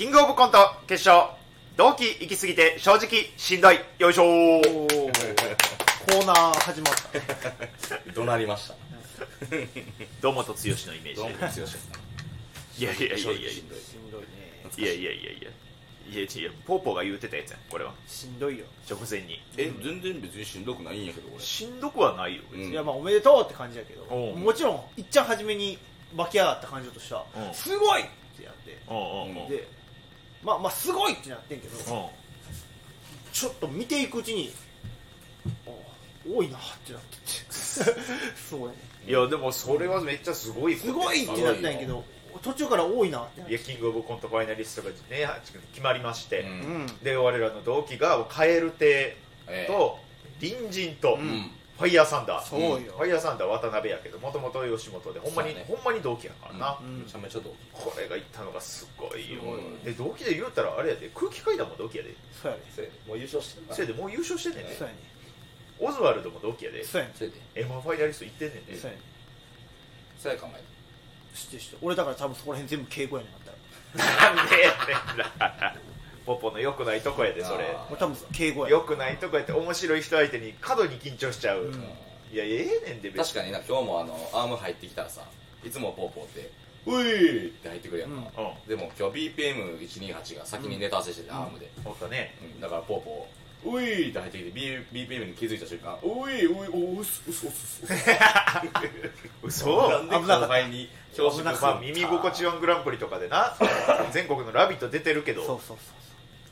キングオブコント決勝同期行き過ぎて正直しんどい。よいしょー。コー。ナー始まった怒鳴りました。堂本剛のイメーどうもジ強しですいやいやいやいや。いやしんどいしんどいねいやいやいや。いやいやいやポーポーが言うてたやつやんこれは。しんどいよ。直前に。え全然別にしんどくないんやけど俺しんどくはないよ別に、うん。いやまあおめでとうって感じやけどおうもちろんいっちゃん初めに湧き上がった感情としてはうん。すごいってやって。うんうんうん。でまあまあすごいってなってんけどうん。ちょっと見ていくうちにあ多いなってなってて。そうやね。いやでもそれはめっちゃすごいすごいってなったんやけど途中から多いなってなって。いやキングオブコントファイナリストがね決まりまして、うん。うん。で我らの同期が蛙亭ええ。と隣人と、うん。ファイヤーサンダー。そうよ。ファイヤーサンダーは渡辺やけどもともと吉本で。ほんまに、ね。ほんまに同期やからな、うん。めちゃめちゃどうこれが行ったのがすごいよ、すごいで同期で言うたらあれやで空気階段も同期やで。そうやねせやで。もう優勝してるせやでもう優勝してんねんで。そうやねオズワルドも同期やで。そうやねせやで。m 1ファイナリスト行ってんねんで。そうやねさや考え知ってる知ってる俺だから多分そこら辺全部敬語やねんあったら。なんでやねん。なポポの良くないとこやでそれ。あ俺多分敬語や。良くないとこやって面白い人相手に過度に緊張しちゃう、うん。いやええねんで別確かにな今日もあのアーム入ってきたらさいつもポーポーって「うい!」って入ってくるやんか、でも今日 BPM128 が先にネタ合わせしてて、アームで、おったね。うん。だからポーポー「うい!」って入ってきて B BPM に気づいた瞬間「うい!」「うい!」「おうすうすうすうす。嘘。なんで後輩に表紙まあ耳心地1グランプリとかでな 全国の「ラビット!」出てるけど。そうそう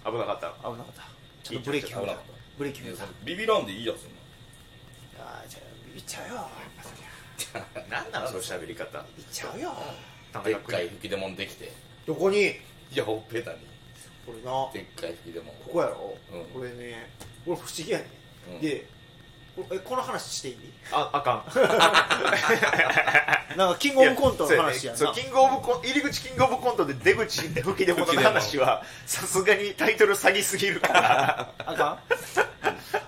そう危なかった。そう危なかった。ちょっとブレーキ踏んだ危な。かったブレーキ踏んだビビらんでいいやつあーじゃあビビっちゃうよ なんなのその喋り方。ビビっちゃうよ。田でっかい吹き出物できて。どこに。いやほっぺたに。これな。こでっかい吹き出物。こやろ？うん。これね。俺不思議やね。うん。でこえこの話していい？ああかん。なんかキングオブコントの話やな。そうキングオブコン入り口キングオブコントで出口吹き出物の話はさすがにタイトル詐欺すぎるから。あかん？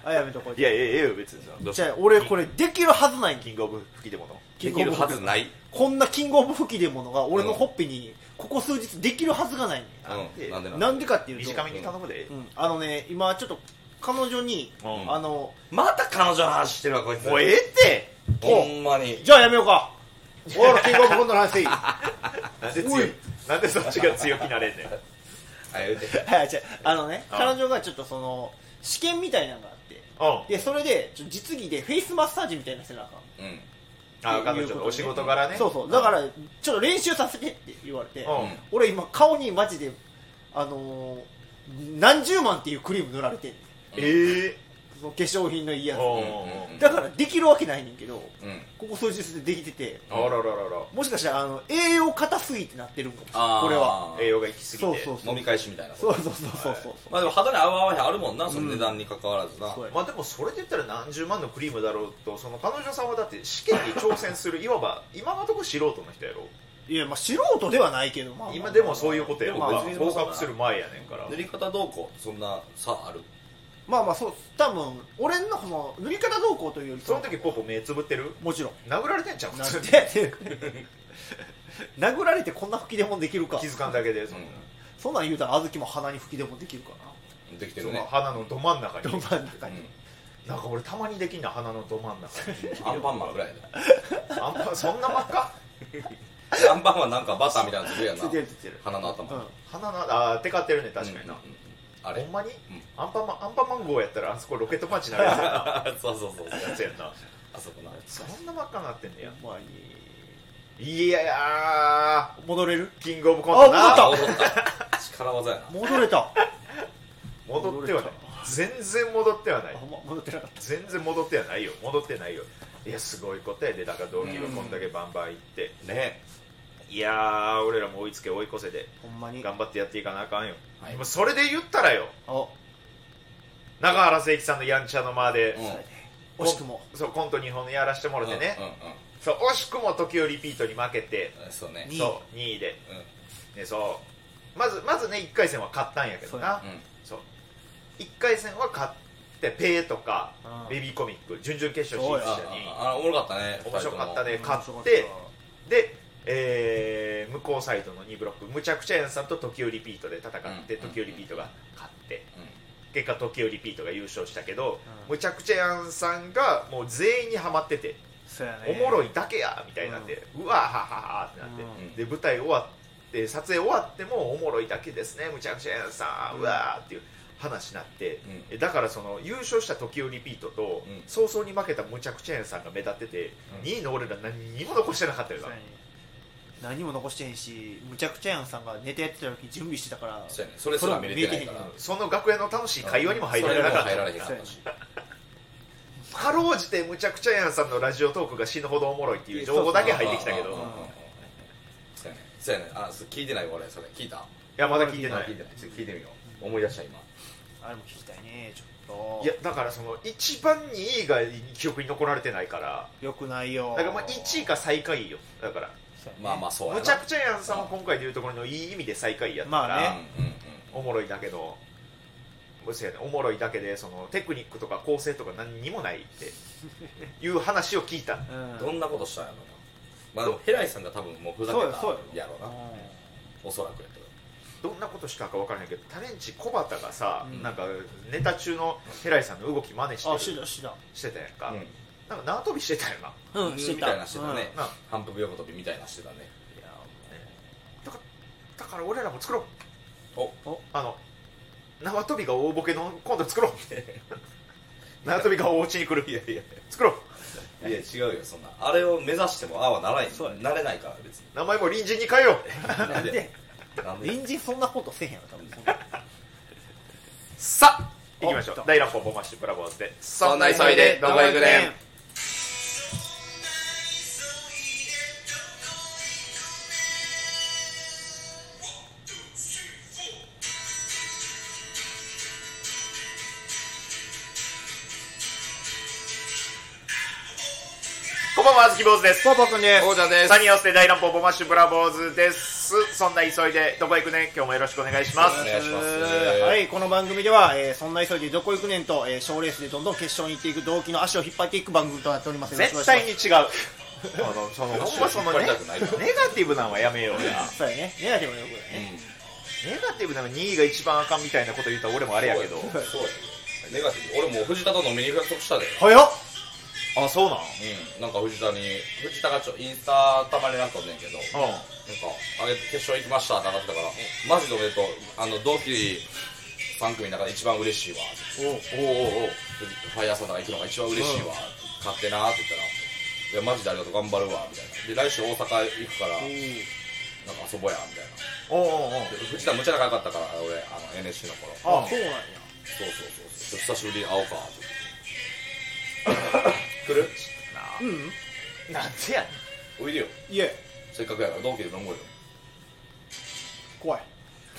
あやめとこう。いやええええよ別に。さじゃあ俺これできるはずないん？キングオブ吹き出物。できるはずないこんなキングオブ吹き出物が俺のほっぺにここ数日できるはずがない。ねうん。なんでんなんでかっていうと。短めに頼むで、うん。あのね今ちょっと彼女にうん。あのまた彼女の話してるわこいつ。もうええって。ほんまに。じゃあやめようか。俺ら キングオブコントの話。せい。なんで強いなんでそっちが強気なれんねん。あ言うて。はいじゃああのねあ彼女がちょっとその試験みたいなのがあって。うん。でそれでちょっと実技でフェイスマッサージみたいなのせなあかんうんあ彼女のお仕事柄ね。そうそう。だからちょっと練習させてって言われて。うん。俺今顔にマジであのー何十万っていうクリーム塗られてん。ねんええその化粧品のいいやつうんうんだからできるわけないねんけどうん。ここ数日でできてて。あらららら。もしかしたらあの栄養硬すぎってなってるんかもしれないこれは。栄養が行き過ぎてそうそうそう飲み返しみたいなそうそうそうそうそう。まあでも肌に合う合わへんあるもんなその値段に関わらずな。そうや。まあでもそれで言ったら何十万のクリームだろうとその彼女さんはだって試験に挑戦する いわば今のところ素人の人やろ。いやまあ素人ではないけどまあ。まあ今でもそういうことやろ。まあ。別に合格する前やねんから。塗り方どうこう？そんな差ある？まあまあそう多分俺のこの塗り方どうこうというよりその時ポポ目つぶってる？もちろん。殴られてんちゃう？普なんで殴られてこんな吹き出もできるか。気づかんだけでその,、そんなん言うたら小豆も鼻に吹き出もできるかそのできてるね。鼻のど真ん中などに真ん中に、なんか俺たまにできんな鼻のど真ん中に。アンパンマンぐらいであんまそんな真っ赤？アンパンマンなんかバターみたいなのついてるやんつないてるついてる。鼻の頭うん。鼻のあーテカってるね確かにな、うんうんあれ？ほんまに、ん。アンパンマンアンパンマン号やったらあそこロケットパンチなるやつやなそうそうそうそう。やつやんなあそこなそんな真っ赤なってんねや。まあいいやいやい戻れる？キングオブコントな。ああ戻った。力技やな。戻れた。戻ってはない。全然戻ってはない。戻ってなかっ全然戻ってはないよ。戻ってないよ。いやすごいことやで。だから同期がこんだけバンバン行って、ね。いやー俺らも追いつけ追い越せで。たほんまに。頑張ってやっていかなあかんよ、はい。もうそれで言ったらよ。あ中原誠一さんのやんちゃの間で、うん。惜しくも。そうコント2本やらしてもらってね、うんうんそう惜しくも時折リピートに負けて。うんそうね。にそう2位で、うん。ね、そう。まずまずね1回戦は勝ったんやけどな。うん。そう。1回戦は勝ってペーとかうん。ベビーコミック準々決勝進出あ者に。ああおもろかったね。面白かったね。勝ってでえー向こうサイドの2ブロックむちゃくちゃやんさんと時折リピートで戦って、うん。時折リピートが勝って。う結果時折リピートが優勝したけど、うん。むちゃくちゃやんさんがもう全員にはまってて、おもろいだけやみたいになって、うわはははってなって、うん。で舞台終わって撮影終わってもおもろいだけですねむちゃくちゃやんさん、うわーっていう話になって、ん。えだからその優勝した時折リピートと、うん。早々に負けたむちゃくちゃやんさんが目立ってて、うん。2位の俺ら何にも残してなかったよな何も残してへんしむちゃくちゃやんさんがネタやってた時準備してたからそうやねそれすら見れてないから。その楽屋の楽しい会話にも入られなかった。入られへんかった。しかろうじてむちゃくちゃやんさんのラジオトークが死ぬほどおもろいっていう情報だけ入ってきたけど。そうやねそうやねあそ聞いてない俺それ聞いたい。やまだ聞いてない。聞いてない。聞いてみよう。思い出した今。あれも聞きたいねちょっと。いやだからその一番2位が記憶に残られてないから。よくないよ。だからまあ1位か最下位よ。だからまあまあそうやな。むちゃくちゃやんさんは今回でいうところのいい意味で最下位やったから、まあね。うんうんうん。おもろいだけどそうやねおもろいだけでそのテクニックとか構成とか何にもないって いう話を聞いた。うん。どんなことしたんやろな。まあでもヘライさんが多分もうふざけたやろうなおそらくやけど。どんなことしたか分からへんけどタレンチ小畑がさ、うん。なんかネタ中のヘライさんの動き真似してしてたやんか、うんなんか縄跳びしてたよな。うんしてた。みたいなしてたね。な反復横跳びみたいなしてたね。いやだからだから俺らも作ろう。お。お。あの縄跳びが大ボケの今度作ろう。縄跳びが大落ちに来る。いやいや。作ろう。いや違うよそんな。あれを目指してもああはならない。そうやなれないから別に。名前も隣人に変えよう。なんで？なんで？隣人そんなことせえへんやろ多分。さあ行きましょう。お大乱暴ボマッシュブラボーズで。そんな急いでどこ行くね。んこんばんはあずき坊主です。ポーポーくんです。王者です。サニーオスで大乱暴ボマッシュブラボーズです。そんな急いでどこ行くねん？今日もよろしくお願いします。お願いします。はい、この番組では、えーそんな急いでどこ行くねんと、えー、賞レースでどんどん決勝に行っていく動機の足を引っ張っていく番組となっております。よろしくお絶願いします。対に違う。あのその ほんまそのねネガティブなんはやめようや。そうやね。ネガティブなことだね、ネガティブなの2位が一番あかんみたいなこと言ったら俺もあれやけど。そうや。そうやネガティブ。俺もう藤田と飲みに約束したで。早っあそうなん？うん。なんか藤田に藤田がちょインスタたまになんかんねんけど。うなんかあげ決勝行きましたって上がってたから。マジでおめでとう。あの同期3組の中で一番嬉しいわ。んおうおうおう。ファイヤーサンダーが行くのが一番嬉しいわ、勝手なって言ったら「いやマジでありがとう。頑張るわ」みたいな。で来週大阪行くから。なんか遊ぼうや。みたいな。おうおうおう。で藤田むちゃ仲良かったから俺あの NSC の頃。あそうなんや。そうそうそうそう。久しぶりに会おうかって 来る？なうん。なんでやねん。おいでよ。いえ。せっかくやから同期で飲もうよ。怖い。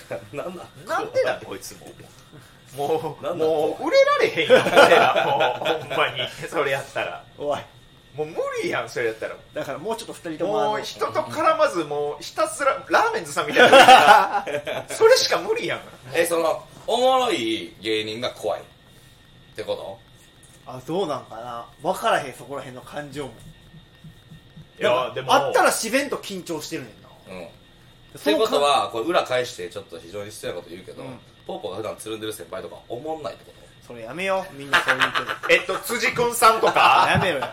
なんだなんでだこいつももうなんだもう売れられへんやん俺ら。もうほんまに。それやったら。おい。もう無理やんそれやったら。だからもうちょっと二人ともあの。もう人と絡まずもうひたすらラーメンズさんみたいな。それしか無理やん。えそのおもろい芸人が怖いってこあどうなんかな。分からへんそこら辺の感情も。いやでも。あったら自然と緊張してるねんな。とうん。そのってことはこれ裏返してちょっと非常に失礼なこと言うけど、うん。ポーポーが普段つるんでる先輩とか思んないってこそれやめようみんなそう言うけど えっと辻くんさんとか。やめろよ。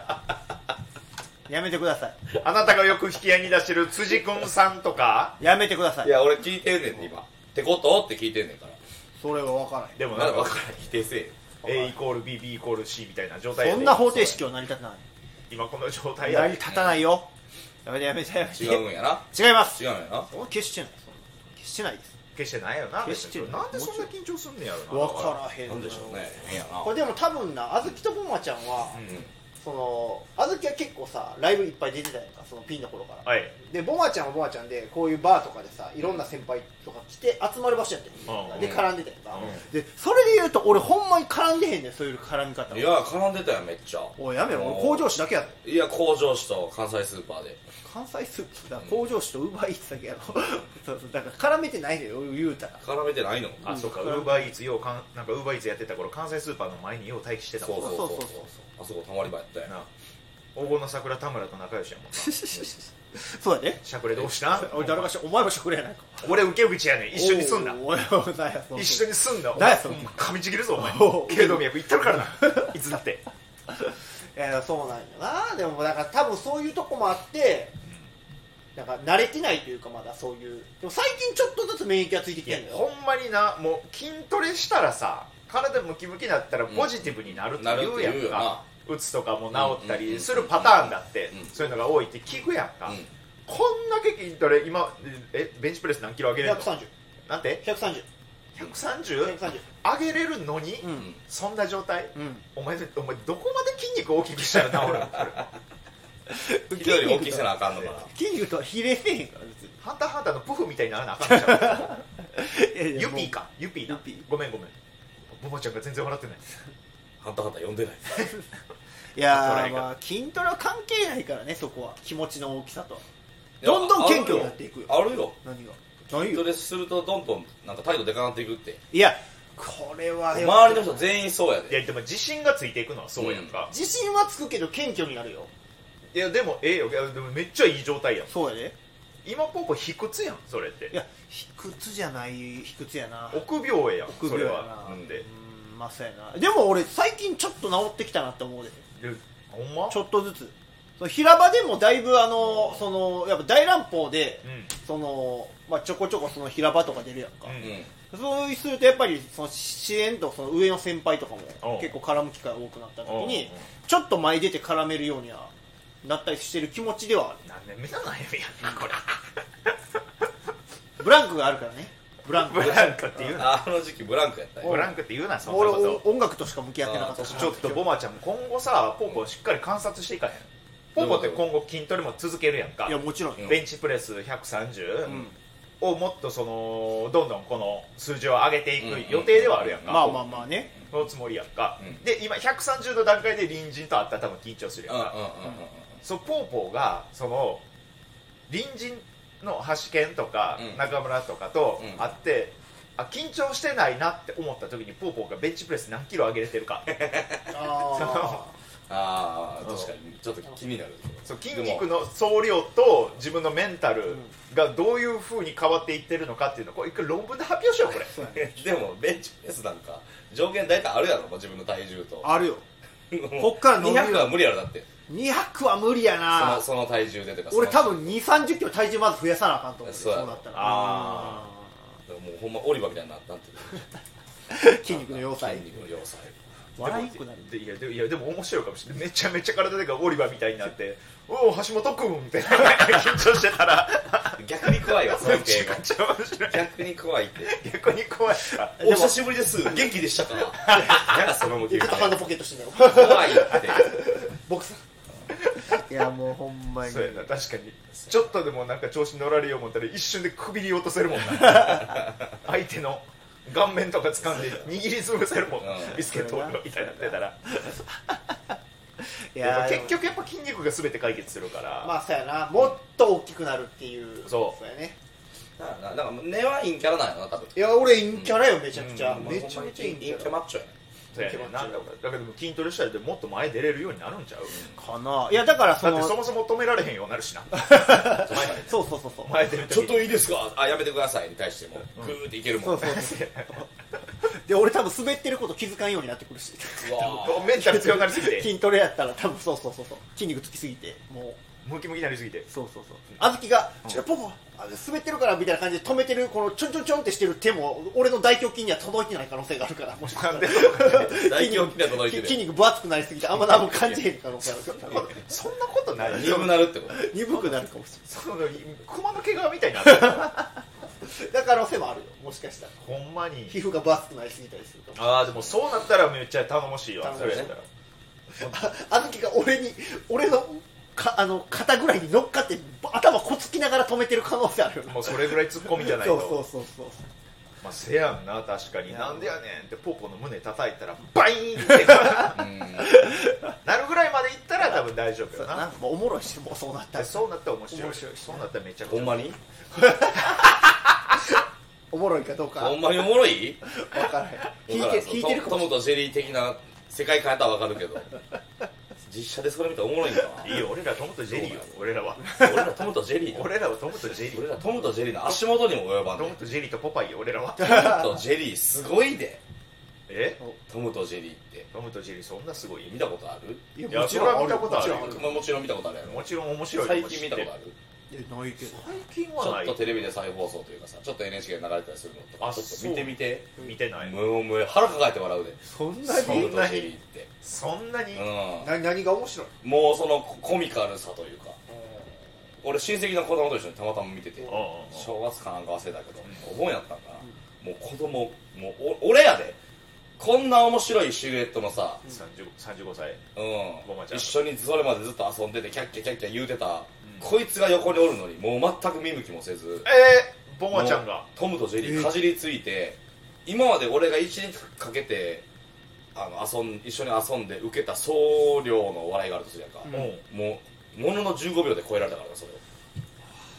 やめてください。あなたがよく引き合いに出してる辻くんさんとか。やめてください。といや俺聞いてんねん今。ってこと？って聞いてんねんから。それは分からへん。でもなんか分からん。否定せえよ A イコール B B イコール C みたいな状態やでそんな方程式は成り立たない。今この状態成り立たないよ。やめてやめてやめて。違うんやな。違います。違うんやな。俺消してない。そんな消してないです。決してないよな。決してないなんでそんな緊張すんねやろな。分からへんなんでしょうね。変やな。これでも多分なあずきとぼまちゃんは、うんそのあずきは結構さライブいっぱい出てたやんかそのピンの頃から、はい。でボマちゃんはボマちゃんでこういうバーとかでさいろんな先輩とか来て集まる場所やったよ、うん。で絡んでたやんか、うん。でそれで言うと俺ほんまに絡んでへんねんそういう絡み方。いや絡んでたよめっちゃ。おいやめろ。俺工場紙だけやでいや工場紙と関西スーパーで関西スープだ工場紙とウーバーイーツだけやろ。そうそうだから絡めてないのよ言うたら。絡めてないの。あそうか。ウうんーバーイーツようかんなんかウーバーイーツやってた頃関西スーパーの前によう待機してたもん。そうそうそうそうあそこたまり場やったよ。なな黄金の桜田村と仲良しやもんな。そうやで。しゃくれ同士な俺誰かしらお前もしてくれやないか。俺受け口やねん。一緒にすんなおいおいおい何やその一緒にすんな何やそ噛みちぎるぞお前。おう。頸動脈いってるからな。いつだって。いやそうなんやな。でもだから多分そういうとこもあってなんか慣れてないというかまだそういう。でも最近ちょっとずつ免疫がついてきてんだよ。ほんまになもう筋トレしたらさ体ムキムキになったらポジティブになるって言うやんか、うつとかも治ったりするパターンだって、うん。そういうのが多いって聞くやんか、うん。こんだけ筋トレ今えベンチプレス何キロ上げれるの？130なんて？130 130? 130上げれるのに、うん。そんな状態？うん。お前お前どこまで筋肉大きくしたら治るの？人より大きくせなあかんのかな。筋肉とは比例せえへんから別に。ハンターハンターのプフみたいにならなあかんのちゃういやいやユピーか？ユピーなユピー。ごめんごめん。ボボちゃんが全然笑ってない。ハンターハンター呼んでない。いやまあ筋トレは関係ないからねそこは。気持ちの大きさとどんどん謙虚になっていくよ。あるよ。何が？筋トレするとどんどんなんか態度でかなっていくって。いやこれは周りの人全員そうやで。いやでも自信がついていくのはそうやんか、自信はつくけど謙虚になるよ。いやでもええよ。いやでもめっちゃいい状態やん。そうやで。今ポポ卑屈やんそれって。いや卑屈じゃない卑屈やな。臆病やん臆それ病やな。は。んで。うんまあそうやな。でも俺最近ちょっと治ってきたなって思うで。でほんま？ちょっとずつその平場でもだいぶあのそのやっぱ大乱暴でうん。その、まあ、ちょこちょこその平場とか出るやんか、そうするとやっぱりその支援とその上の先輩とかも結構絡む機会が多くなった時にちょっと前出て絡めるようにはなったりしてる気持ちではある。何年目の悩みやんなこれ。ブランクがあるからね。ブランクブランクって言うなあの時期ブランクやったブランクって言うなそんな俺こと音楽としか向き合ってなかったあから。ちょっとボマちゃんも今後さポーポーしっかり観察していかへんポーポーって今後筋トレも続けるやんか。いやもちろん、うん。ベンチプレス130、うん。をもっとそのどんどんこの数字を上げていく予定ではあるやんか、まあまあまあね。そのつもりやんか、うん。で今130の段階で隣人と会ったら多分緊張するやんか、うんうんうんうん。そうポーポーがその隣人の橋健とかうん。中村とかとうん。会って、あ緊張してないなって思った時にポーポーがベンチプレス何キロ上げれてるか。あああ確かにちょっと気になるそう筋肉の総量と自分のメンタルがどういうふうに変わっていってるのかっていうのをこれ一回論文で発表しようこれ。でもベンチプレスなんか上限大体あるやろ自分の体重と。あるよ。こっから伸びる。200は無理やろだって。200は無理やそなのその体重でとか俺多分2 3 0キロ体重まず増やさなあかんと思うそうやろなったら。あだからもうほんまオリバみたいになって 筋肉の要塞。筋肉の要塞笑いくなる。でいやでいやでも面白いかもしれない。めちゃめちゃ体でかいオリバーみたいになって「おお橋本君」って緊張してたら。逆に怖いわその系がめちゃくちゃ面白い逆に怖いって。逆に怖いか。お久しぶりです。元気でしたか？やだその向きちょっとハンドポケットして怖いって。ボクサー。いやもうほんまに。そうやな確かに。ちょっとでもなんか調子乗られよう思ったら一瞬でくびり落とせるもんな。相手の顔面とか掴んで握りつぶせるもん、うん。ビスケットみたいになってたら。いや結局やっぱ筋肉が全て解決するから、まあそうやな。もっと大きくなるっていう。そう。やね。だから根は陰キャラなんやな多分。いや俺陰キャラよめちゃくちゃ、うん。めちゃめちゃ陰キャラ。ャマッチョやねそうやねんなだからだけど筋トレしたらでもっと前出れるようになるんちゃう、かな。いやだからそのだってそもそも止められへんようになるしな。そうそうそうそう。前出る時。ちょっといいですか？あやめてくださいに対しても。グーっていけるもん。そうそうそう。で俺多分滑ってること気づかんようになってくるし。う わメンタル強くなりすぎて。筋トレやったら多分そうそうそうそう。筋肉つきすぎてもうムキムキになりすぎて。そうそうそう。あずきが「ちょポポあ滑ってるから」みたいな感じで止めてるこのちょんちょんちょんってしてる手も俺の大胸筋には届いてない可能性があるからもしかしたら。大胸筋には届いてる？筋肉分厚くなりすぎてあんま何も感じへん可能性ある。からそんなことない。鈍くなるってこと？鈍くなるかもしその熊の毛皮みたいになるれないだから可能性もあるよ。もしかしたら。ほんまに。皮膚が分厚くなりすぎたりするかもああでもそうなったらめっちゃ頼もしいわそれやったら。ああずきが俺に俺のかあの肩ぐらいに乗っかって頭こつきながら止めてる可能性あるよな。もうそれぐらいツッコミじゃないと。そうそうそうそう。まあせやんな確かに。なんでやねんってポポの胸叩いたらバイーンって。うん。なるぐらいまでいったら多分大丈夫よな。そうなんかもうおもろいしもうそうなったら。でそうなったら面白い。面白いしそうなったらめちゃくちゃほんまに？おもろいかどうか。ほんまにおもろい？分からへん。引いて引いてるかもしれないトムとジェリー的な世界観やったらわかるけど実実写でそれ見たらおもろいんか。な いいよ俺らトムとジェリーよ。俺らは。俺らトムとジェリー俺らはトムとジェリー。俺らトムとジェリーの足元にも及ばんトでムとジェリーとポパイよ俺らは。トムとジェリーすごいで。え？トムとジェリーって。トムとジェリーそんなすごい？見たことある？いやいやそれは見たことあるもちろんまあもちろん見たことあるやろ。もちろん面白い最近見たことある？えないけど。最近ちはない。ょっとテレビで再放送というかさちょっと NHK で流れたりするのとかあちょっと見てみて。見てない。もうもう腹抱えて笑うで。そんなトに？ムとジェリーって。そんなに？うな何が面白い？んもうそのコミカルさというか。俺親戚の子供と一緒にたまたま見ててうんうん正月かなんか忘れたけどお盆やったんかな。もう子供もうお俺やで。こんな面白いシルエットのさ、35 35歳。うん。ごまちゃん。一緒にそれまでずっと遊んでてキャッキャキャッキャ言うてた、こいつが横におるのにもう全く見向きもせず。えー、ボマちゃんが。トムとジェリーかじりついて今まで俺が一日かけてあの遊ん一緒に遊んで受けた総量の笑いがあるとするやんか、うん。もうものの15秒で超えられたからなそれを。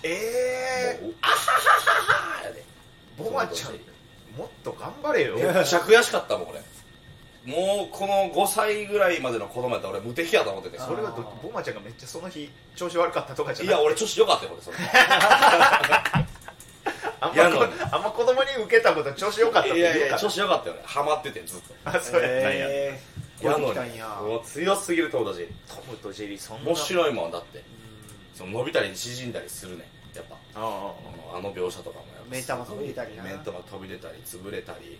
えもうあははははやで。ー、ボマちゃんもっと頑張れよ。めっちゃ悔しかったもん俺もうこの5歳ぐらいまでの子供やったら俺無敵やと思ってて。それはどボマちゃんがめっちゃその日調子悪かったとかじゃいない。や俺調子良かったよ俺それあんやのにまこあんま子供に受けたこと調子良かったっていやい言うから。や調子良かったよね。ハマっててずっと。あそうやったんや、えーやのにもう強すぎるトムとジェリートムとジェリーそんな。面白いもんだって。その伸びたり縮んだりするねやっぱ。あああああの描写とかもやっぱ。目玉飛び出たりな。目ん玉飛び出たり潰れたり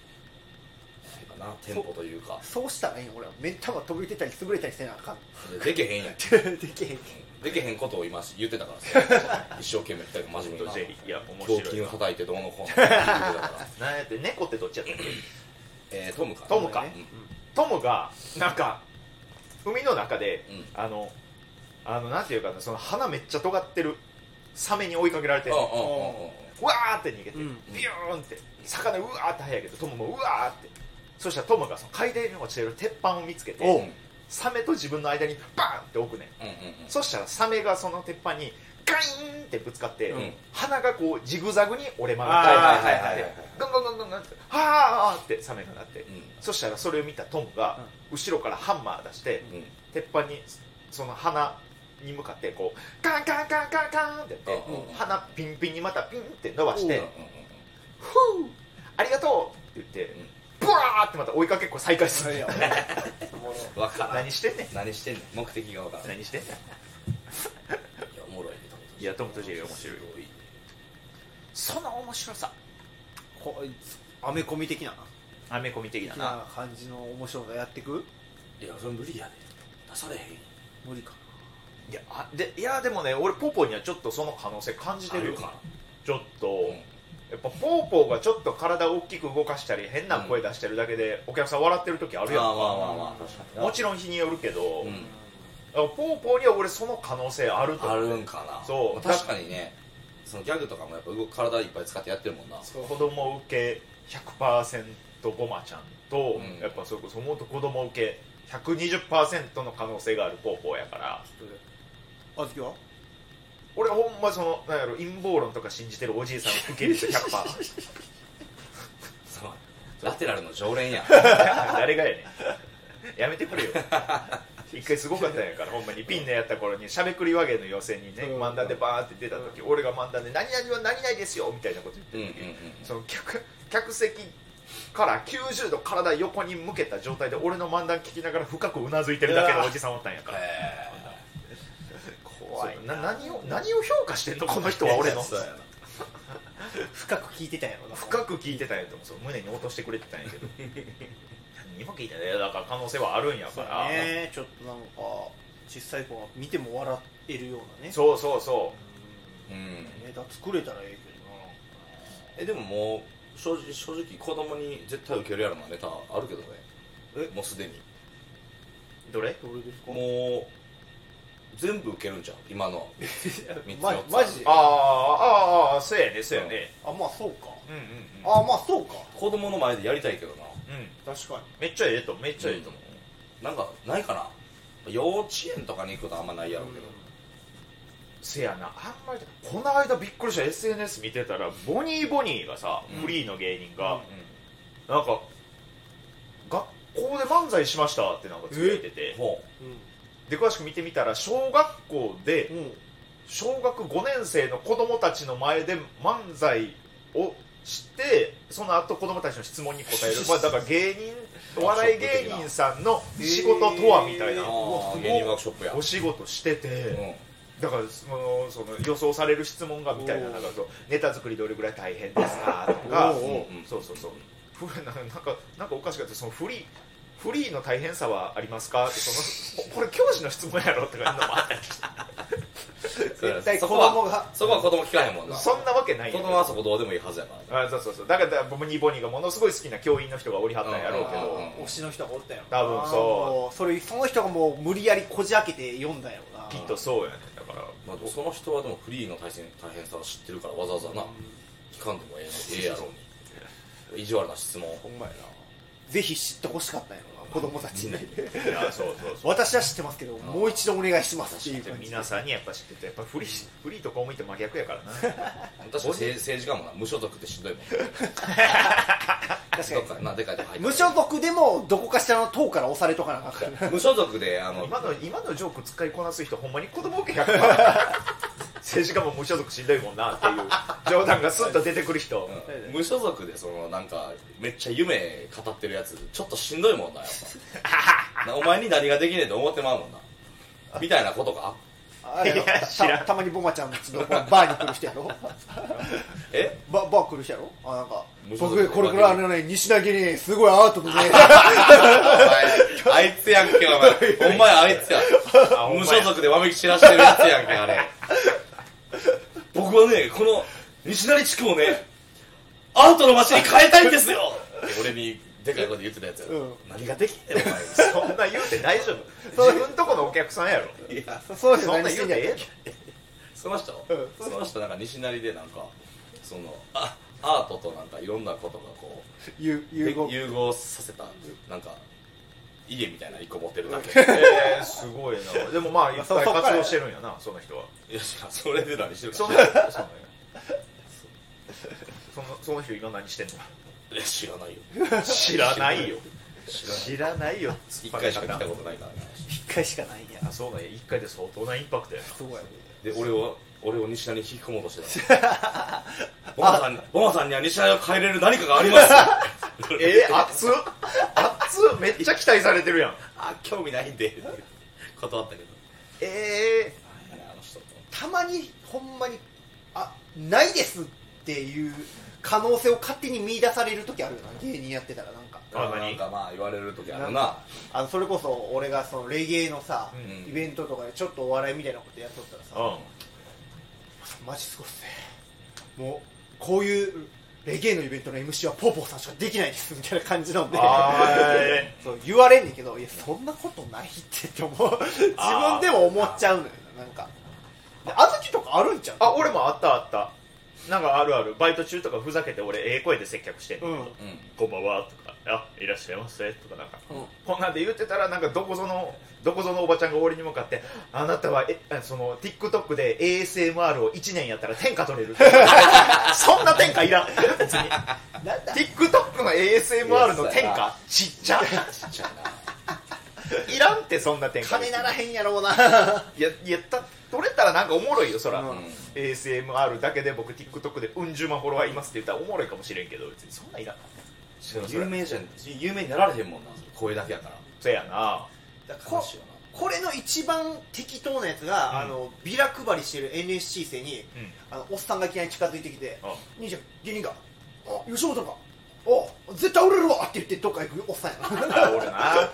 なんかなテンポというか。そうしたらいいの俺は。目ん玉飛び出たり潰れたりせなあかん。でけへんやん。できへん。でけへんことを今言ってたからさ。一生懸命二人真面目にトムとジェリー。いや面胸白い筋を叩いてどうのこうのって言ってたから。なんやって猫ってどっちやったっけ？えートムか。トムか。うん。トムがなんか海の中で、うん。あのあのなんていうかなその鼻めっちゃ尖ってるサメに追いかけられて、うんうんうん。うわーって逃げて、うん。ビューンって。魚うわーって速いけどトムもうわーってそしたらトムがその海底に落ちてる鉄板を見つけてサメと自分の間にバーンって置くねん。うんうんそしたらサメがその鉄板にガイーンってぶつかって、うん。鼻がこうジグザグに折れ曲がってガンガンガンガンガンってはーってサメがなって、うんそしたらそれを見たトムが後ろからハンマー出してうん鉄板にその鼻に向かってこうカンカンカンカンカンってやって鼻ピンピンにまたピンって伸ばしてうんうん「ふうありがとう!」って言ってブワーってまた追いかけっこ再開する。いやうんわからん何してんねん。何してんねん。目的がわからん。い何してんねん。やおもろいねいやトムとジェリー面白い。その面白さ。こいつアメコミ的な？アメコミ的だなな感じの面白さやってく？いやそれ無理やで。出されへん。無理か。いやあでいやでもね俺ポポにはちょっとその可能性感じてるよあるか。ちょっと、うんやっぱポーポーがちょっと体を大きく動かしたり変な声出してるだけでお客さん笑ってる時あるやん。かもちろん日によるけど、うん。ポーポーには俺その可能性あると。あ思うるんかな。そう。まあ確かにね。そのギャグとかもやっぱ動く体いっぱい使ってやってるもんな。子供受け100%ボマちゃんと、うん。やっぱそれこそもっと子供受け120%の可能性があるポーポーやから。あずきは？俺ほんまそのなんやろ陰謀論とか信じてるおじいさん受け入れて100%そう。ラテラルの常連や。誰がやねん。やめてくれよ。一回すごかったんやからほんまに。ピンでやった頃にしゃべくり和芸の予選にねう。ん漫談でバーって出た時俺が漫談で「何々は何々ですよ」みたいなことうんうん言ってる時、その客客席から90度体横に向けた状態で俺の漫談聞きながら深くうなずいてるだけのおじさんおったんやから。へ怖いな。何を何を評価してんのこの人は俺の。深く聞いてたんやろな。深く聞いてたんやと思う。そう胸に落としてくれてたんやけど。何も聞いてないだから可能性はあるんやから。ねちょっとなんか小さい子が見ても笑えるようなね。そうそうそう。うん。ネタ作れたらえええでももう正直正直子供に絶対受けるやろなネタあるけどね。え？もうすでに。どれ？けどどれですか？もう全部受けるんじゃん今の 三つまマジで？ああああそうやねそうやね。あまあそうか。うんうんうん。あまあそうか。子供の前でやりたいけどな。うん。確かに。めっちゃええと思う。めっちゃええと思う、なんかないかな。幼稚園とかに行くことあんまないやろうけど、せやな。あんまりこの間びっくりした。SNS 見てたらボニーボニーがさ、うん。フリーの芸人が、うんなんか学校で漫才しましたってなんかつぶやいてて、ほうんで詳しく見てみたら小学校でうん。小学5年生の子供たちの前で漫才をしてその後子供たちの質問に答える、まあ、だから芸人お笑い芸人さんの仕事とはみたいな。あー芸人ワークショップや。お仕事してて、うん。だからそのその予想される質問がみたいななんかそうネタ作りどれぐらい大変ですかとか。そうそうそう。ふなんかなんかなんかおかしかった。そのフリーフリーの大変さはありますか？ってそのここれ教師の質問やろとかいうのもあったりして。絶対子供が。そこは子供聞かへんもんな。そんなわけない子よ供はそこどうでもいいはずやからあそうそうそう。だから僕ニボニがものすごい好きな教員の人がおりはったんやろうけど、うんうんうん推しの人がおったよ多分そう。もそれその人がもう無理やりこじ開けて読んだよな。きっとそうやねだからまあ、その人はでもフリーの大変大変さを知ってるからわざわざな聞かんでもええのええやろうに。意地悪な質問。ほんまやなぜひ知ってほしかったんやろな子供たちに。いやそうそうそう。私は知ってますけどもう一度お願いしますっていう。皆さんにやっぱ知っててやっぱフリーフリーと公務員って真逆やからな。確かに政政治家もな。無所属ってしんどいもん。確かどっか無所属でもどこかしらの党から押されとかなあかん。か ら無所属であの今の今のジョーク使いこなす人ほんまに子供受け100% 政治家も無所属しんどいもんなっていう冗談がスッと出てくる人、う ん無所属でそのなんかめっちゃ夢語ってるやつちょっとしんどいもんなやっぱ。なお前に何ができねえと思ってまうもんな。みたいなことか。あれやろ。いや知らん。たたまにボマちゃんのちのバーに来る人やろ。え？ババー来る人やろ。あなんか無所属僕これからあのね西投げにすごいアートでね。お前あいつやんけお前。ほんまやあいつや。無所属でわめき散らしてるやつやんけあれ僕はねこの西成地区をねアートの街に変えたいんですよ。って俺にでかい声で言ってたやつや、うん。何ができんねんお前。そんな言うて大丈夫。自分とこのお客さんやろ。いや。そうですそんな言うてえんその人、うん。その人なんか西成でなんかそのあアートとなんかいろんなことがこ融う融合。融合させた。なんか家みたいな一個持ってるだけ。えー、すごいな。でもまあいっぱい活動してるんやなその人は。いやそれで何してるかそのそのその人今何してんの？知らないよ。知らないよ。知らない知らないよ。一回しか来たことないからね一回しかないん。やあそうなんや。一回で相当なインパクトやな。そうやね。で俺を俺を西成に引き込もうとしてた ボマさんにボマさんには西成を変えれる何かがあります えー、熱っ熱っめっちゃ期待されてるやん。あ興味ないんで。って断ったけど。え何やあの人とたまにほんまにあないですっていう可能性を勝手に見出される時あるよな。芸人やってたらなんか。あ何？なんかまあ言われる時あるな。あのそれこそ俺がそのレゲエのさ、うん。イベントとかでちょっとお笑いみたいなことやっとったらさー、うん。マジすごいっすね。もうこういうレゲエのイベントの MC はポーポーさんしかできないですみたいな感じなんで。そう言われんねんけどいやそんなことないってって思う。自分でも思っちゃうのよなんか。であずきとかあるんちゃう？あ俺もあったあった。なんかあるある。バイト中とかふざけて俺ええ声で接客してんの。うん。うん。こんばんは。とかあいらっしゃいませとかなんか、うん。こんなんで言ってたらなんかどこぞのどこぞのおばちゃんが俺に向かってあなたはえあその TikTok で ASMR を1年やったら天下取れる。そんな天下いらん。別に。TikTok の ASMR の天下ちっちゃ。ちっちゃいな。いらんってそんな天下。金ならへんやろうな。いやいやた取れたらなんかおもろいよそら、うん。ASMR だけで僕 TikTok でうん十万フォロワーいますって言ったらおもろいかもしれんけど別にそんなんいらん有名じゃん。有名になられへんもんな。声だけやから。そやな。だから悲しいよこれの一番適当なやつが、うん。あのビラ配りしてる NSC 生に、うん。あのおっさんがいきなり近づいてきてあ「兄ちゃん芸人かあ吉本か。お絶対売れるわ!」って言ってどっか行くおっさんやな。あ俺な。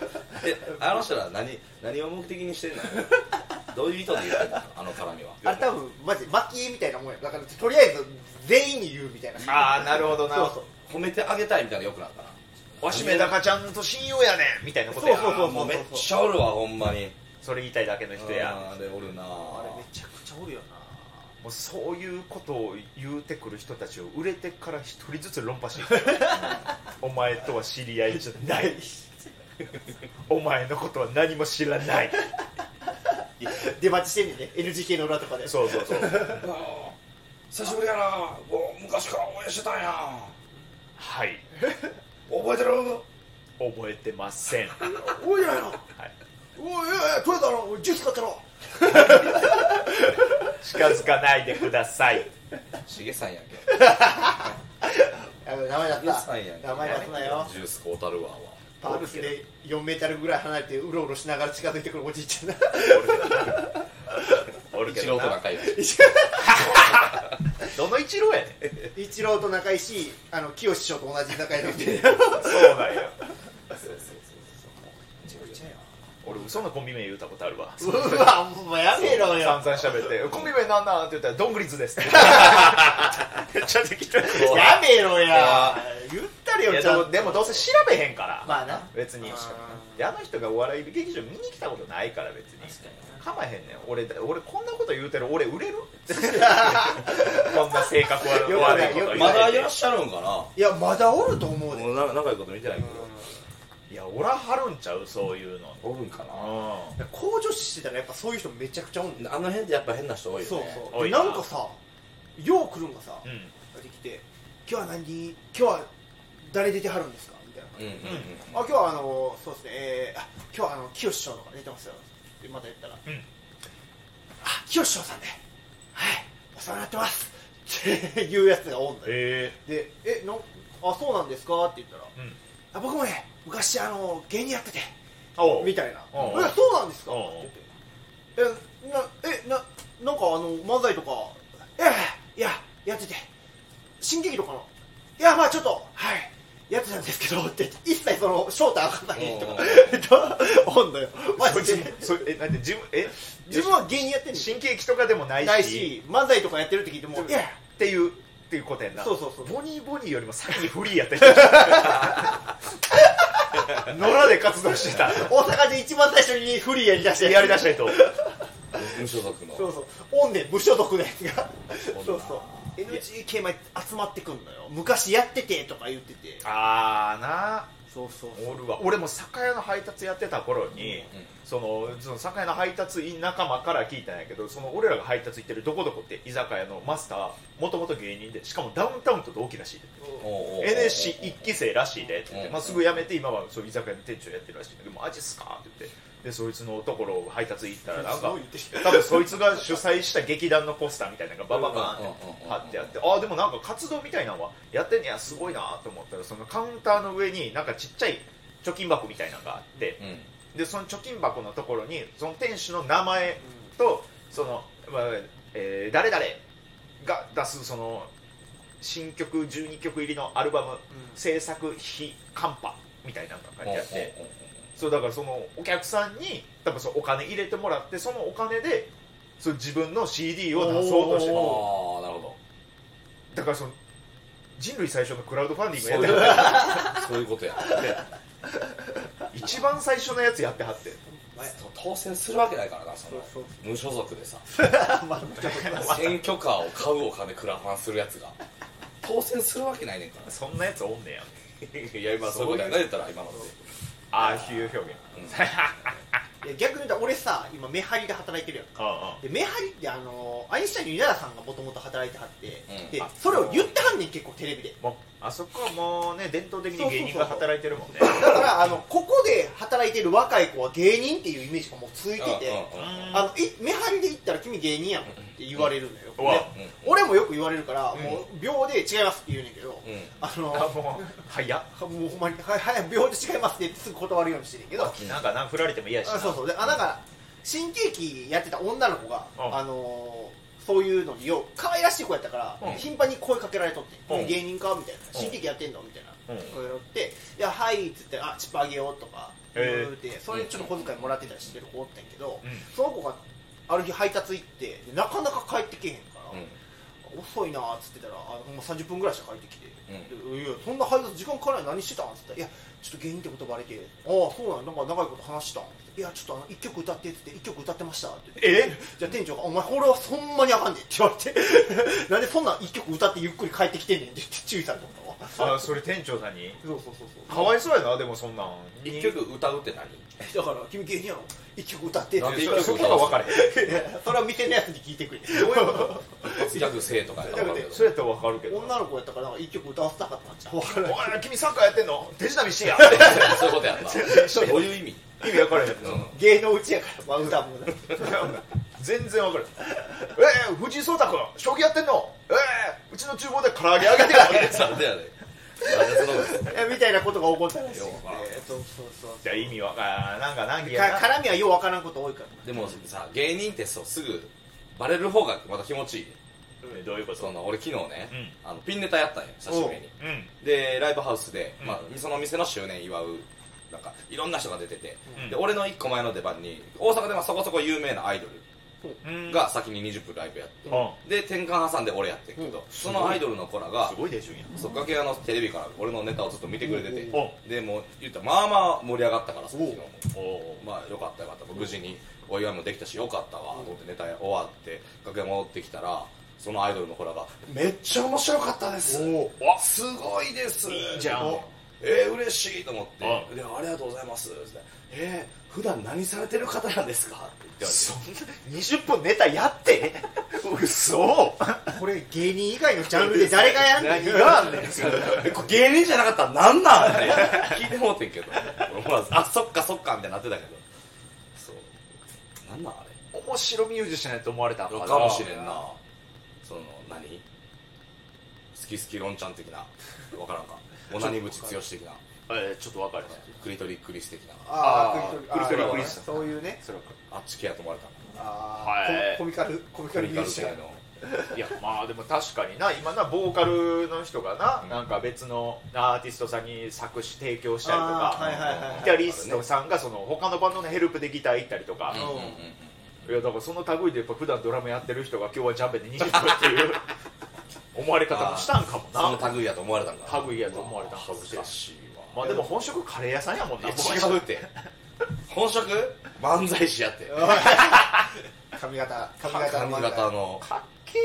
あの人ら何何を目的にしてんの？どういう意図で言ってんの？あの絡みは。あれ多分マジ巻き絵みたいなもんや。だからとりあえず全員に言うみたいな。ああなるほどな。そうそう褒めてあげたいみたいなのよくなったな。わしめだかちゃんと親友やねん。みたいなことや。そうそうそうもうめっちゃおるわほんまに。それ言いたいだけの人や。あれおるなあれめちゃくちゃおるよな。もうそういうことを言うてくる人たちを売れてから一人ずつ論破して お前とは知り合いじゃない。お前のことは何も知らない。出待ちしてんねんね。NGK の裏とかで。そうそうそう。久しぶりやなもう昔から応援してたんやはい。覚えてる？覚えてません。多いじゃないの？はい。おいおいおいとりあえずあの？ジュース買ったろ近づかないでください。しげさんやんけ。名前だっしげさんやんけ。た名前出すなよ。ジュースこうたるわ。パークスで4メートルぐらい離れてうろうろしながら近づいてくるおじいちゃん。な。おるけ一どな。郎と仲いい どの一郎やねん。一郎と仲いいしあの清志師匠と同じ仲いいので。そうなんや。そうそうそうそうめちゃくちゃや俺嘘のコンビ名言うたことあるわ。うわもうやめろ散よ々喋って「コンビ名なんなん?」って言ったら「ドングリズです」って。めっちゃ適当に。やめろや。言ったれいやでもよちゃんと。でもどうせ調べへんから、まあな。別に。あであの人がお笑い劇場見に来たことないから別に構えへんねん。俺俺こんなこと言うてる俺売れる？こんな性格悪いこと言うて。まだいらっしゃるんかな？いやまだおると思うで。もうな仲いいこと見てないけど。いやおらはるんちゃう？そういうのおるんかな？う向上してたらやっぱそういう人めちゃくちゃおんねんあの辺でやっぱ変な人多いよそうねそう。で多いな。なんかさよう来るんがさん、うん出てきて「今日は何？今日は誰出てはるんですか?」みたいなうんうんうん。あ今日はあのそうですね、えー、あ今日はあの清志師匠とか出てますよってまた言ったら、うん。あ清志師匠さんではい。お世話になってます。っていうやつがおんのよ。えでえのあそうなんですか？って言ったらえうん。あ僕もね昔あの芸人やっててみたいな「おう。えそうなんですか?」って言って。えなえななんかあの漫才とかいやいややってて。新劇とかの。いやまあちょっとはいやってたんですけどって一切その正体明かさない人がお んのよ。マそジでそえなんで自分え？自分は芸人やってんの新喜劇とかでもないし。ないし漫才とかやってるって聞いてもいや。っていうっていうことやんな。そうそうそう。ボニーボニーよりも先にフリーやった人。野良で活動してた。大阪で一番最初にフリーやりだしてやりだした人。無所属の。そうそう。おんねん無所属のやつが。そうそう NGK まで集まってくんのよ。昔やっててとか言ってて。ああな。そうそうそう。おるわ。俺も酒屋の配達やってた頃に、そのその酒屋の配達員仲間から聞いたんやけどその俺らが配達行ってるどこどこって居酒屋のマスターもともと芸人でしかもダウンタウンと同期らしいで。おうおうおう NSC 一期生らしいでって言って、うん。まあ、すぐ辞めて今はそう居酒屋の店長やってるらしいんだけどマジっすかって言ってでそいつのところを配達行ったらなんか多分そいつが主催した劇団のポスターみたいなのがバババーンってうん貼ってあってああでもなんか活動みたいなのはやってんねやすごいなと思ったらそのカウンターの上になんかちっちゃい貯金箱みたいなのがあってうん。でその貯金箱のところにその店主の名前とその、まあえー誰々が出すその新曲12曲入りのアルバム制作費カンパみたいなのが書いてあってそうだからそのお客さんに多分そのお金入れてもらってそのお金でそう自分の CD を出そうとしてる。ああなるほだからその人類最初のクラウドファンディングやってはど そういうことや。って一番最初のやつやってはって。当選するわけないからなそのそう無所属でさ。まあ選挙カーを買うお金クラファンするやつが。当選するわけないねんから。そんなやつおんねや。いや今そういうことや。ね言ったら今のでああいう表現。いや逆に言ったら俺さ今メハリで働いてるやんあでメハリってあのアインシュタインの稲田さんがもともと働いてはって、うん。であそれを言ってはんねん結構テレビで。あそこはもうね伝統的に芸人が働いてるもんね。だからあのここで働いてる若い子は芸人っていうイメージがもうついてて、あのいメハリで言ったら君芸人やんって言われるのよ、うん。俺もよく言われるから、うん。もう秒で違いますって言うねんけど、うん。あのあもう早っ。もうほんまにはいはい秒で違いますって言ってすぐ断るようにしてるけど、なんかな振られても嫌やしな。あそうそう。であなんか新喜劇やってた女の子が、うん。あのーそういうのによう可愛らしい子やったから、うん。頻繁に声かけられとって「うん。君芸人か?」みたいな「うん。新喜劇やってんの?」みたいな。うん。声がって「いやはい」っつって「あチップあげよう」とか言へー。ってそれでちょっと小遣いもらってたりしてる子おってんけど、うん。その子がある日配達行ってでなかなか帰ってけへんから、遅いなーっつってたらあほんま30分ぐらいしか帰ってきて、でいやそんな配達時間かからない何してたん？っつったら「いやちょっと芸人ってことバレてああそうなんなんか長いこと話したん?」いやちょっとあの1曲歌って」っつって「1曲歌ってました」って言ってえ？じゃあ店長が「お前これはほんまにあかんねん」って言われて「なんでそんなん1曲歌ってゆっくり帰ってきてんねん」って言って注意されたのあそれ店長さんに？そうそうそうそう。かわいそうやなでもそんなん。一曲歌うって何？だから「君芸人やろ1曲歌って」って。なんでそそこが分かれそれは店のやつに聞いてくれ。どういうこと？ギャグせえとかやったら分かるけど。それやったら分かるけど女の子やったからなんか1曲歌わせたかったんちゃう？分からないおい君サッカーやってんの？手品見してや。そういうことやんな。どういう意味。意味分からへん、うん。芸能うちやからまあ歌もね 全然分からへんえー、藤井聡太君将棋やってんの？えー、うちの厨房で唐揚げ揚げてるわけです。なんでやねん。なんでそのえみたいなことが起こったらしいよ。えーそうそうそうじゃあ意味わからんなんか難儀やなか絡みはようわからんこと多いから。でもさ芸人ってそうすぐバレる方がまた気持ちいい。うん。どういうこと？その俺昨日ね、うん。あのピンネタやったんよ久しぶりに。うん。でライブハウスで、うん。まあ、その店の周年祝うなんかいろんな人が出てて、うん。で俺の1個前の出番に大阪ではそこそこ有名なアイドル。うんが先に20分ライブやって、うん。で転換挟んで俺やってんけど、そのアイドルの子らがすごいでしょやそう楽屋のテレビから俺のネタをずっと見てくれてて、おでもう言ったらまあまあ盛り上がったからさ昨日も。おおまあよかったよかった。無事にお祝いもできたしよかったわと思ってネタ終わって楽屋戻ってきたらそのアイドルの子らが「めっちゃ面白かったです」わすごいです。いいじゃんえー、嬉しいと思って。うでありがとうございます。って。えー、普段何されてる方なんですか？って言って。そんな20分ネタやって。嘘。これ芸人以外のジャンルで誰がやんねん何があんねん。え これ芸人じゃなかったらなんなんって聞いてもうてんけど。思わずあそっかそっかみたいになってたけど。そう。なんなんあれ。面白ミュージシャンやと思われたんかもしれんな。その何？好き好きロンちゃん的な。わからんかオナニ口剛的な。えー、ちょっと分かるクリトリクリス的な。ああクリトリクリトリあーそういうね。それあっち系やと思われたあはい。ーコミカルコミカクリカルミュージシャンル系の。いやまあでも確かにな今なボーカルの人がな、うん。なんか別のアーティストさんに作詞提供したりとか、ギタリストさんがその他のバンドのヘルプでギター行ったりとか、うんうんうん。いやだからその類でやっぱ普段ドラムやってる人が今日はジャンベで20分っていう思われ方もしたんかもな。その類やと思われたんかな。類やと思われたんかもしいわ。まあでも本職カレー屋さんやもんな。違うって。本職？漫才師やって。髪型髪型髪の型の。かっけ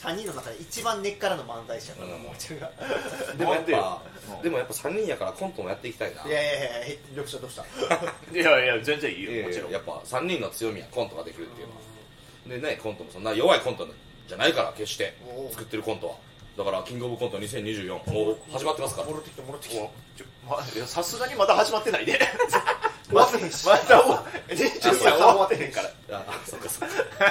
3 人の中で一番根っからの漫才師やからうん。もうでもやっぱでもやっぱ3人やからコントもやっていきたいな。いやいやいやどうしたどうした？ーいやいや全然いいよもちろん。ややっぱ3人の強みはコントができるっていうのはでねコントもそんな弱いコントじゃないから決して作ってるコントは。だからキングオブコント2024もう始まってますから。戻ってきて戻ってきてさすがにまだ始まってないでまだ終わ23終わってへんから。あそっかそっか。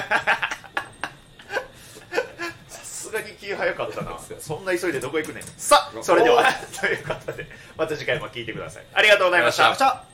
さすがに気早かったな。そんな急いでどこ行くねん。さあそれでは ということでまた次回も聞いてください。ありがとうございました